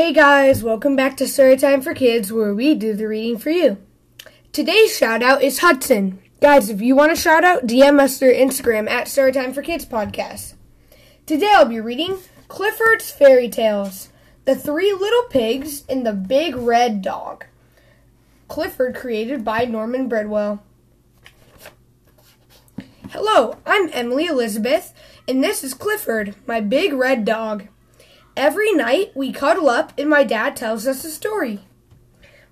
Hey guys, welcome back to Storytime for Kids where we do the reading for you. Today's shout out is Hudson. Guys, if you want a shout out, DM us through Instagram at Storytime for Kids Podcast. Today I'll be reading Clifford's Fairy Tales The Three Little Pigs and the Big Red Dog. Clifford created by Norman Bridwell. Hello, I'm Emily Elizabeth, and this is Clifford, my big red dog. Every night we cuddle up and my dad tells us a story.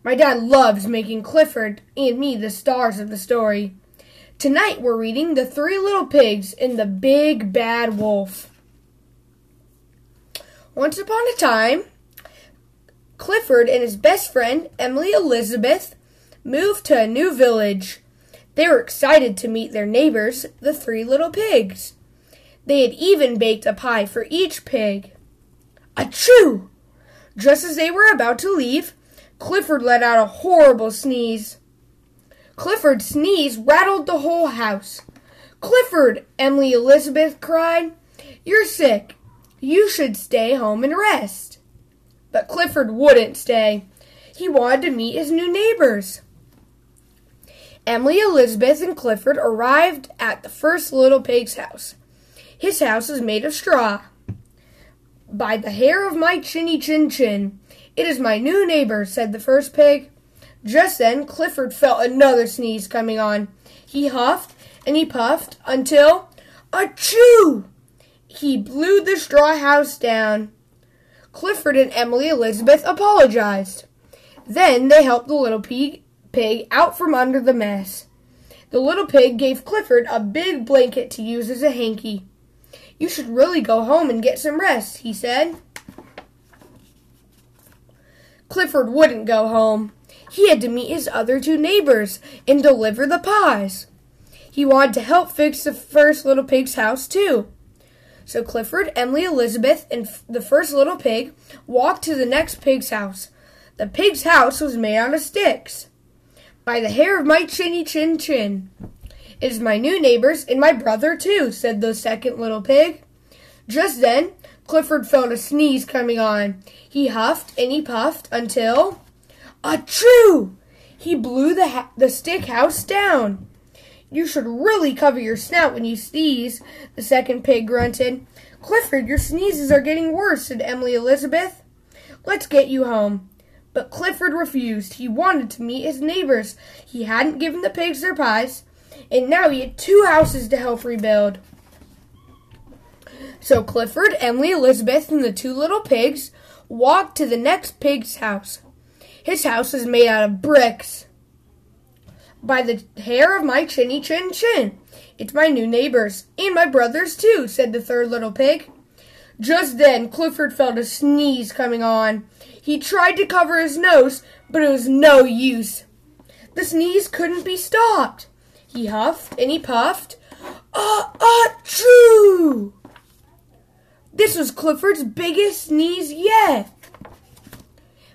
My dad loves making Clifford and me the stars of the story. Tonight we're reading The Three Little Pigs and the Big Bad Wolf. Once upon a time, Clifford and his best friend, Emily Elizabeth, moved to a new village. They were excited to meet their neighbors, the three little pigs. They had even baked a pie for each pig. Achoo! Just as they were about to leave, Clifford let out a horrible sneeze. Clifford's sneeze rattled the whole house. Clifford, Emily Elizabeth cried, You're sick. You should stay home and rest. But Clifford wouldn't stay. He wanted to meet his new neighbors. Emily Elizabeth and Clifford arrived at the first little pig's house. His house was made of straw. By the hair of my chinny chin chin. It is my new neighbor, said the first pig. Just then, Clifford felt another sneeze coming on. He huffed and he puffed until, achoo! He blew the straw house down. Clifford and Emily Elizabeth apologized. Then they helped the little pig, pig out from under the mess. The little pig gave Clifford a big blanket to use as a hanky. You should really go home and get some rest, he said. Clifford wouldn't go home. He had to meet his other two neighbors and deliver the pies. He wanted to help fix the first little pig's house, too. So Clifford, Emily, Elizabeth, and the first little pig walked to the next pig's house. The pig's house was made out of sticks. By the hair of my chinny chin chin. Is my new neighbors and my brother too, said the second little pig. Just then, Clifford felt a sneeze coming on. He huffed and he puffed until, achoo! He blew the, ha- the stick house down. You should really cover your snout when you sneeze, the second pig grunted. Clifford, your sneezes are getting worse, said Emily Elizabeth. Let's get you home. But Clifford refused. He wanted to meet his neighbors. He hadn't given the pigs their pies, and now he had two houses to help rebuild. So Clifford, Emily, Elizabeth, and the two little pigs walked to the next pig's house. His house is made out of bricks. By the hair of my chinny chin chin. It's my new neighbors, and my brothers too, said the third little pig. Just then, Clifford felt a sneeze coming on. He tried to cover his nose, but it was no use. The sneeze couldn't be stopped. He huffed and he puffed. Ah, ah, true! This was Clifford's biggest sneeze yet.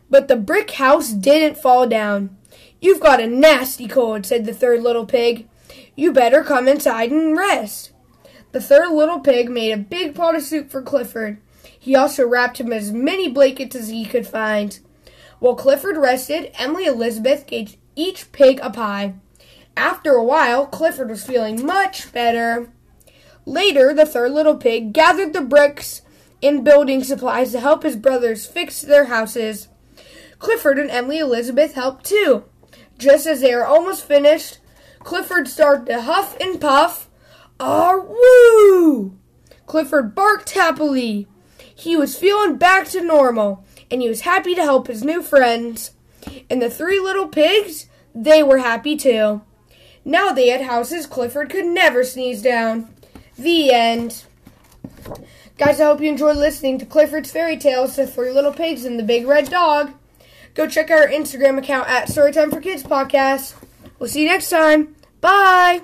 But the brick house didn't fall down. You've got a nasty cold, said the third little pig. You better come inside and rest. The third little pig made a big pot of soup for Clifford. He also wrapped him as many blankets as he could find. While Clifford rested, Emily Elizabeth gave each pig a pie. After a while, Clifford was feeling much better. Later, the third little pig gathered the bricks and building supplies to help his brothers fix their houses. Clifford and Emily Elizabeth helped too. Just as they were almost finished, Clifford started to huff and puff. Ah, woo! Clifford barked happily. He was feeling back to normal, and he was happy to help his new friends. And the three little pigs, they were happy too. Now they had houses Clifford could never sneeze down. The end. Guys, I hope you enjoyed listening to Clifford's Fairy Tales, The Three Little Pigs and the Big Red Dog. Go check out our Instagram account at Storytime for Kids Podcast. We'll see you next time. Bye.